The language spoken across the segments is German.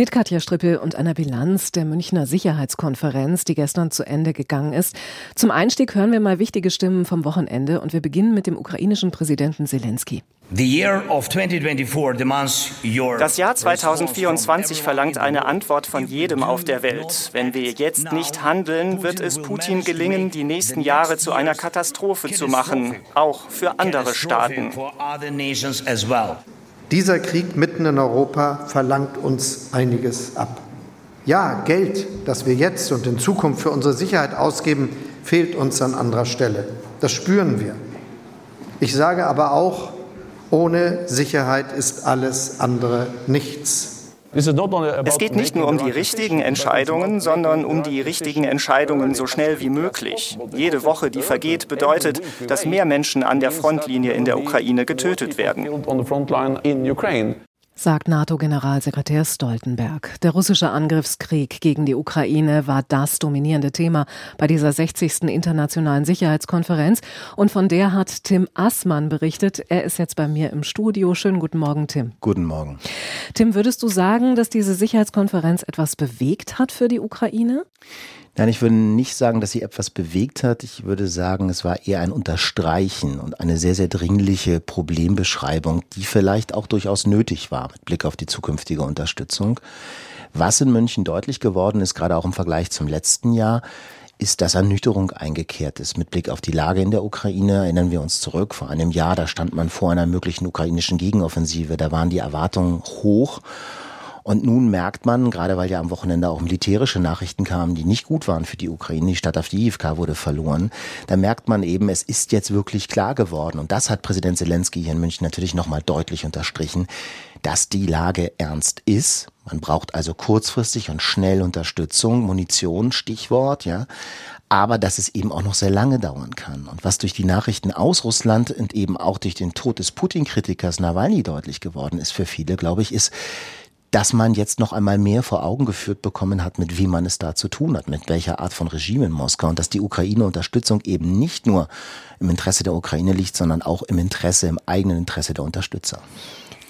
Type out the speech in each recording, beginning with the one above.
Mit Katja Strippel und einer Bilanz der Münchner Sicherheitskonferenz, die gestern zu Ende gegangen ist. Zum Einstieg hören wir mal wichtige Stimmen vom Wochenende und wir beginnen mit dem ukrainischen Präsidenten Zelensky. Das Jahr 2024 verlangt eine Antwort von jedem auf der Welt. Wenn wir jetzt nicht handeln, wird es Putin gelingen, die nächsten Jahre zu einer Katastrophe zu machen, auch für andere Staaten. Dieser Krieg mitten in Europa verlangt uns einiges ab. Ja, Geld, das wir jetzt und in Zukunft für unsere Sicherheit ausgeben, fehlt uns an anderer Stelle. Das spüren wir. Ich sage aber auch, ohne Sicherheit ist alles andere nichts. Es geht nicht nur um die richtigen Entscheidungen, sondern um die richtigen Entscheidungen so schnell wie möglich. Jede Woche, die vergeht, bedeutet, dass mehr Menschen an der Frontlinie in der Ukraine getötet werden sagt NATO-Generalsekretär Stoltenberg. Der russische Angriffskrieg gegen die Ukraine war das dominierende Thema bei dieser 60. Internationalen Sicherheitskonferenz. Und von der hat Tim Assmann berichtet. Er ist jetzt bei mir im Studio. Schönen guten Morgen, Tim. Guten Morgen. Tim, würdest du sagen, dass diese Sicherheitskonferenz etwas bewegt hat für die Ukraine? Nein, ich würde nicht sagen, dass sie etwas bewegt hat. Ich würde sagen, es war eher ein Unterstreichen und eine sehr, sehr dringliche Problembeschreibung, die vielleicht auch durchaus nötig war mit Blick auf die zukünftige Unterstützung. Was in München deutlich geworden ist, gerade auch im Vergleich zum letzten Jahr, ist, dass Ernüchterung eingekehrt ist. Mit Blick auf die Lage in der Ukraine erinnern wir uns zurück. Vor einem Jahr, da stand man vor einer möglichen ukrainischen Gegenoffensive. Da waren die Erwartungen hoch. Und nun merkt man, gerade weil ja am Wochenende auch militärische Nachrichten kamen, die nicht gut waren für die Ukraine, die Stadt Avdiivka wurde verloren, da merkt man eben, es ist jetzt wirklich klar geworden. Und das hat Präsident Zelensky hier in München natürlich nochmal deutlich unterstrichen, dass die Lage ernst ist. Man braucht also kurzfristig und schnell Unterstützung, Munition, Stichwort, ja aber dass es eben auch noch sehr lange dauern kann. Und was durch die Nachrichten aus Russland und eben auch durch den Tod des Putin-Kritikers Nawalny deutlich geworden ist für viele, glaube ich, ist, dass man jetzt noch einmal mehr vor Augen geführt bekommen hat, mit wem man es da zu tun hat, mit welcher Art von Regime in Moskau und dass die Ukraine-Unterstützung eben nicht nur im Interesse der Ukraine liegt, sondern auch im Interesse, im eigenen Interesse der Unterstützer.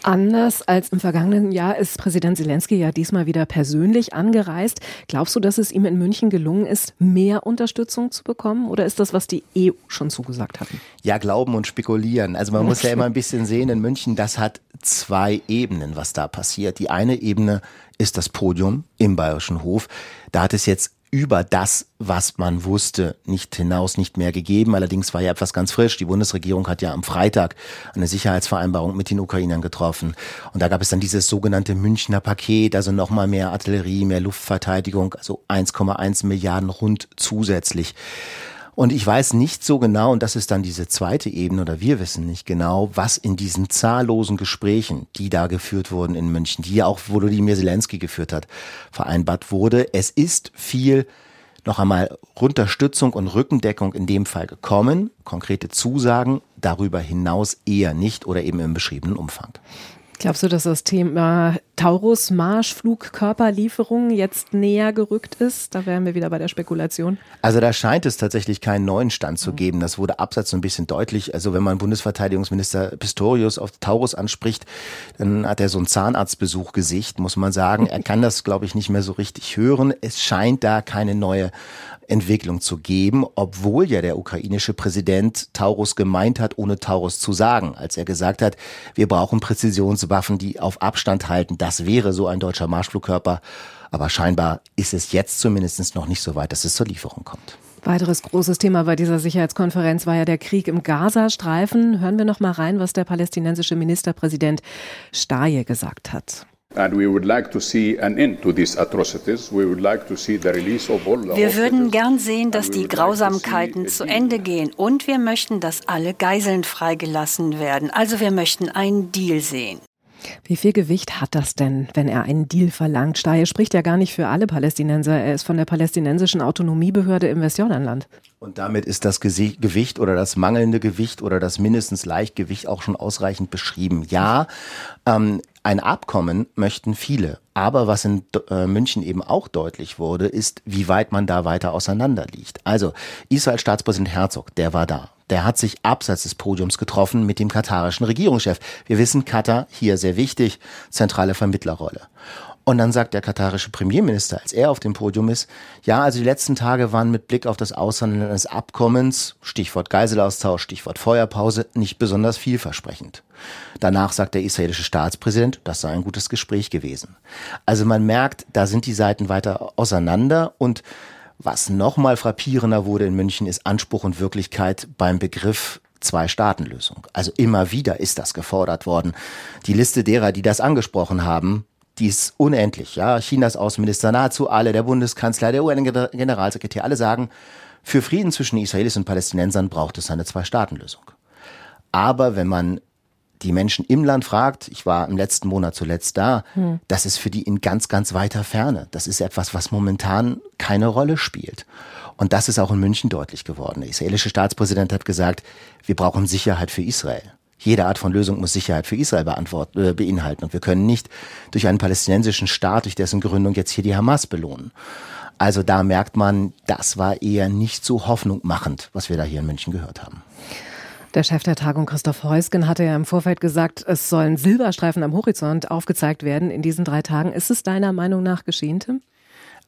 Anders als im vergangenen Jahr ist Präsident Zelensky ja diesmal wieder persönlich angereist. Glaubst du, dass es ihm in München gelungen ist, mehr Unterstützung zu bekommen? Oder ist das, was die EU schon zugesagt hatten? Ja, glauben und spekulieren. Also man muss ja immer ein bisschen sehen, in München, das hat zwei Ebenen, was da passiert. Die eine Ebene ist das Podium im Bayerischen Hof. Da hat es jetzt über das, was man wusste, nicht hinaus nicht mehr gegeben. Allerdings war ja etwas ganz frisch. Die Bundesregierung hat ja am Freitag eine Sicherheitsvereinbarung mit den Ukrainern getroffen. Und da gab es dann dieses sogenannte Münchner Paket, also nochmal mehr Artillerie, mehr Luftverteidigung, also 1,1 Milliarden rund zusätzlich. Und ich weiß nicht so genau, und das ist dann diese zweite Ebene, oder wir wissen nicht genau, was in diesen zahllosen Gesprächen, die da geführt wurden in München, die ja auch Volodymyr Zelensky geführt hat, vereinbart wurde. Es ist viel noch einmal Unterstützung und Rückendeckung in dem Fall gekommen. Konkrete Zusagen darüber hinaus eher nicht oder eben im beschriebenen Umfang. Glaubst du, dass das Thema Taurus Marschflugkörperlieferung jetzt näher gerückt ist? Da wären wir wieder bei der Spekulation. Also da scheint es tatsächlich keinen neuen Stand zu geben. Das wurde abseits so ein bisschen deutlich. Also wenn man Bundesverteidigungsminister Pistorius auf Taurus anspricht, dann hat er so einen Zahnarztbesuch gesicht, muss man sagen. Er kann das, glaube ich, nicht mehr so richtig hören. Es scheint da keine neue Entwicklung zu geben, obwohl ja der ukrainische Präsident Taurus gemeint hat, ohne Taurus zu sagen, als er gesagt hat, wir brauchen Präzisionswaffen, die auf Abstand halten. Das wäre so ein deutscher Marschflugkörper. Aber scheinbar ist es jetzt zumindest noch nicht so weit, dass es zur Lieferung kommt. Weiteres großes Thema bei dieser Sicherheitskonferenz war ja der Krieg im Gazastreifen. Hören wir noch mal rein, was der palästinensische Ministerpräsident Staje gesagt hat. Wir würden gern sehen, dass die Grausamkeiten zu Ende gehen und wir möchten, dass alle Geiseln freigelassen werden. Also wir möchten einen Deal sehen. Wie viel Gewicht hat das denn, wenn er einen Deal verlangt? Steyer spricht ja gar nicht für alle Palästinenser. Er ist von der palästinensischen Autonomiebehörde im Westjordanland. Und damit ist das Gewicht oder das mangelnde Gewicht oder das mindestens Leichtgewicht auch schon ausreichend beschrieben. Ja, ähm, ein Abkommen möchten viele. Aber was in äh, München eben auch deutlich wurde, ist, wie weit man da weiter auseinander liegt. Also Israels Staatspräsident Herzog, der war da. Der hat sich abseits des Podiums getroffen mit dem katarischen Regierungschef. Wir wissen, Katar, hier sehr wichtig, zentrale Vermittlerrolle. Und dann sagt der katarische Premierminister, als er auf dem Podium ist, ja, also die letzten Tage waren mit Blick auf das Aushandeln eines Abkommens, Stichwort Geiselaustausch, Stichwort Feuerpause, nicht besonders vielversprechend. Danach sagt der israelische Staatspräsident, das sei ein gutes Gespräch gewesen. Also man merkt, da sind die Seiten weiter auseinander und was nochmal frappierender wurde in München, ist Anspruch und Wirklichkeit beim Begriff Zwei-Staaten-Lösung. Also immer wieder ist das gefordert worden. Die Liste derer, die das angesprochen haben, die ist unendlich. Ja, Chinas Außenminister, nahezu alle, der Bundeskanzler, der UN-Generalsekretär, alle sagen, für Frieden zwischen Israelis und Palästinensern braucht es eine Zwei-Staaten-Lösung. Aber wenn man die Menschen im Land fragt, ich war im letzten Monat zuletzt da, hm. das ist für die in ganz, ganz weiter Ferne. Das ist etwas, was momentan keine Rolle spielt. Und das ist auch in München deutlich geworden. Der israelische Staatspräsident hat gesagt, wir brauchen Sicherheit für Israel. Jede Art von Lösung muss Sicherheit für Israel äh, beinhalten. Und wir können nicht durch einen palästinensischen Staat, durch dessen Gründung jetzt hier die Hamas belohnen. Also da merkt man, das war eher nicht so hoffnungmachend, was wir da hier in München gehört haben. Der Chef der Tagung Christoph Heusgen hatte ja im Vorfeld gesagt, es sollen Silberstreifen am Horizont aufgezeigt werden in diesen drei Tagen. Ist es deiner Meinung nach geschehen, Tim?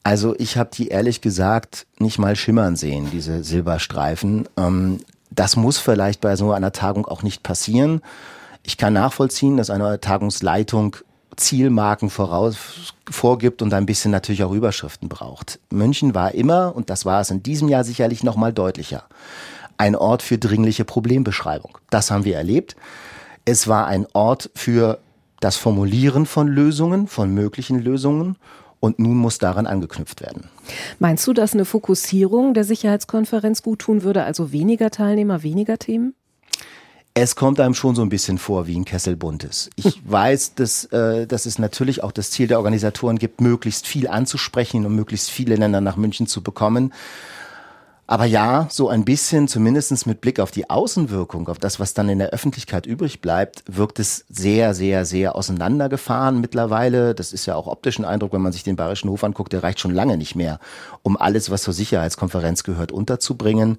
Also ich habe die ehrlich gesagt nicht mal schimmern sehen, diese Silberstreifen. Ähm, das muss vielleicht bei so einer Tagung auch nicht passieren. Ich kann nachvollziehen, dass eine Tagungsleitung Zielmarken voraus, vorgibt und ein bisschen natürlich auch Überschriften braucht. München war immer, und das war es in diesem Jahr sicherlich noch mal deutlicher, ein Ort für dringliche Problembeschreibung. Das haben wir erlebt. Es war ein Ort für das Formulieren von Lösungen, von möglichen Lösungen. Und nun muss daran angeknüpft werden. Meinst du, dass eine Fokussierung der Sicherheitskonferenz gut tun würde, also weniger Teilnehmer, weniger Themen? Es kommt einem schon so ein bisschen vor wie ein Kessel buntes. Ich weiß, dass, äh, dass es natürlich auch das Ziel der Organisatoren gibt, möglichst viel anzusprechen und möglichst viele Länder nach München zu bekommen. Aber ja, so ein bisschen, zumindest mit Blick auf die Außenwirkung, auf das, was dann in der Öffentlichkeit übrig bleibt, wirkt es sehr, sehr, sehr auseinandergefahren mittlerweile. Das ist ja auch optisch ein Eindruck, wenn man sich den Bayerischen Hof anguckt, der reicht schon lange nicht mehr, um alles, was zur Sicherheitskonferenz gehört, unterzubringen.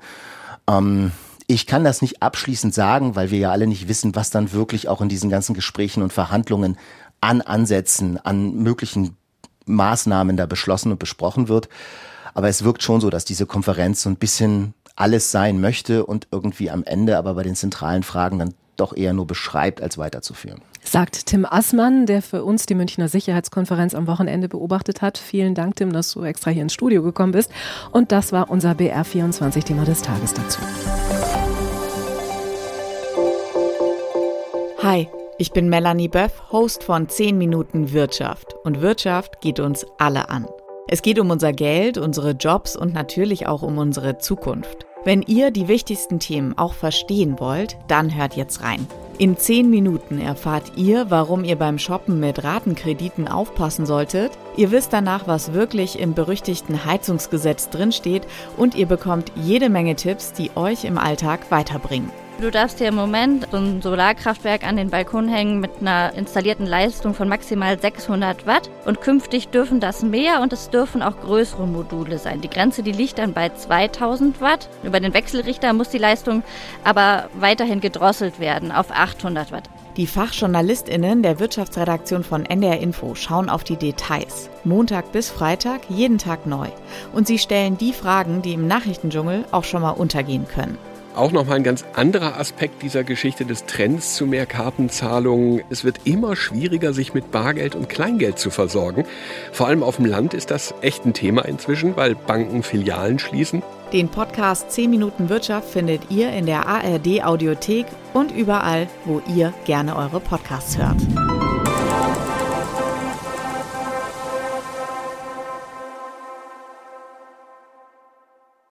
Ähm, ich kann das nicht abschließend sagen, weil wir ja alle nicht wissen, was dann wirklich auch in diesen ganzen Gesprächen und Verhandlungen an Ansätzen, an möglichen Maßnahmen da beschlossen und besprochen wird. Aber es wirkt schon so, dass diese Konferenz so ein bisschen alles sein möchte und irgendwie am Ende aber bei den zentralen Fragen dann doch eher nur beschreibt, als weiterzuführen. Sagt Tim Assmann, der für uns die Münchner Sicherheitskonferenz am Wochenende beobachtet hat. Vielen Dank, Tim, dass du extra hier ins Studio gekommen bist. Und das war unser BR24-Thema des Tages dazu. Hi, ich bin Melanie Böff, Host von 10 Minuten Wirtschaft. Und Wirtschaft geht uns alle an. Es geht um unser Geld, unsere Jobs und natürlich auch um unsere Zukunft. Wenn ihr die wichtigsten Themen auch verstehen wollt, dann hört jetzt rein. In 10 Minuten erfahrt ihr, warum ihr beim Shoppen mit Ratenkrediten aufpassen solltet. Ihr wisst danach, was wirklich im berüchtigten Heizungsgesetz drinsteht und ihr bekommt jede Menge Tipps, die euch im Alltag weiterbringen. Du darfst dir im Moment so ein Solarkraftwerk an den Balkon hängen mit einer installierten Leistung von maximal 600 Watt und künftig dürfen das mehr und es dürfen auch größere Module sein. Die Grenze, die liegt dann bei 2000 Watt. Über den Wechselrichter muss die Leistung aber weiterhin gedrosselt werden auf 800 Watt. Die Fachjournalistinnen der Wirtschaftsredaktion von NDR Info schauen auf die Details. Montag bis Freitag, jeden Tag neu. Und sie stellen die Fragen, die im Nachrichtendschungel auch schon mal untergehen können. Auch nochmal ein ganz anderer Aspekt dieser Geschichte des Trends zu mehr Kartenzahlungen. Es wird immer schwieriger, sich mit Bargeld und Kleingeld zu versorgen. Vor allem auf dem Land ist das echt ein Thema inzwischen, weil Banken Filialen schließen. Den Podcast 10 Minuten Wirtschaft findet ihr in der ARD Audiothek und überall, wo ihr gerne eure Podcasts hört.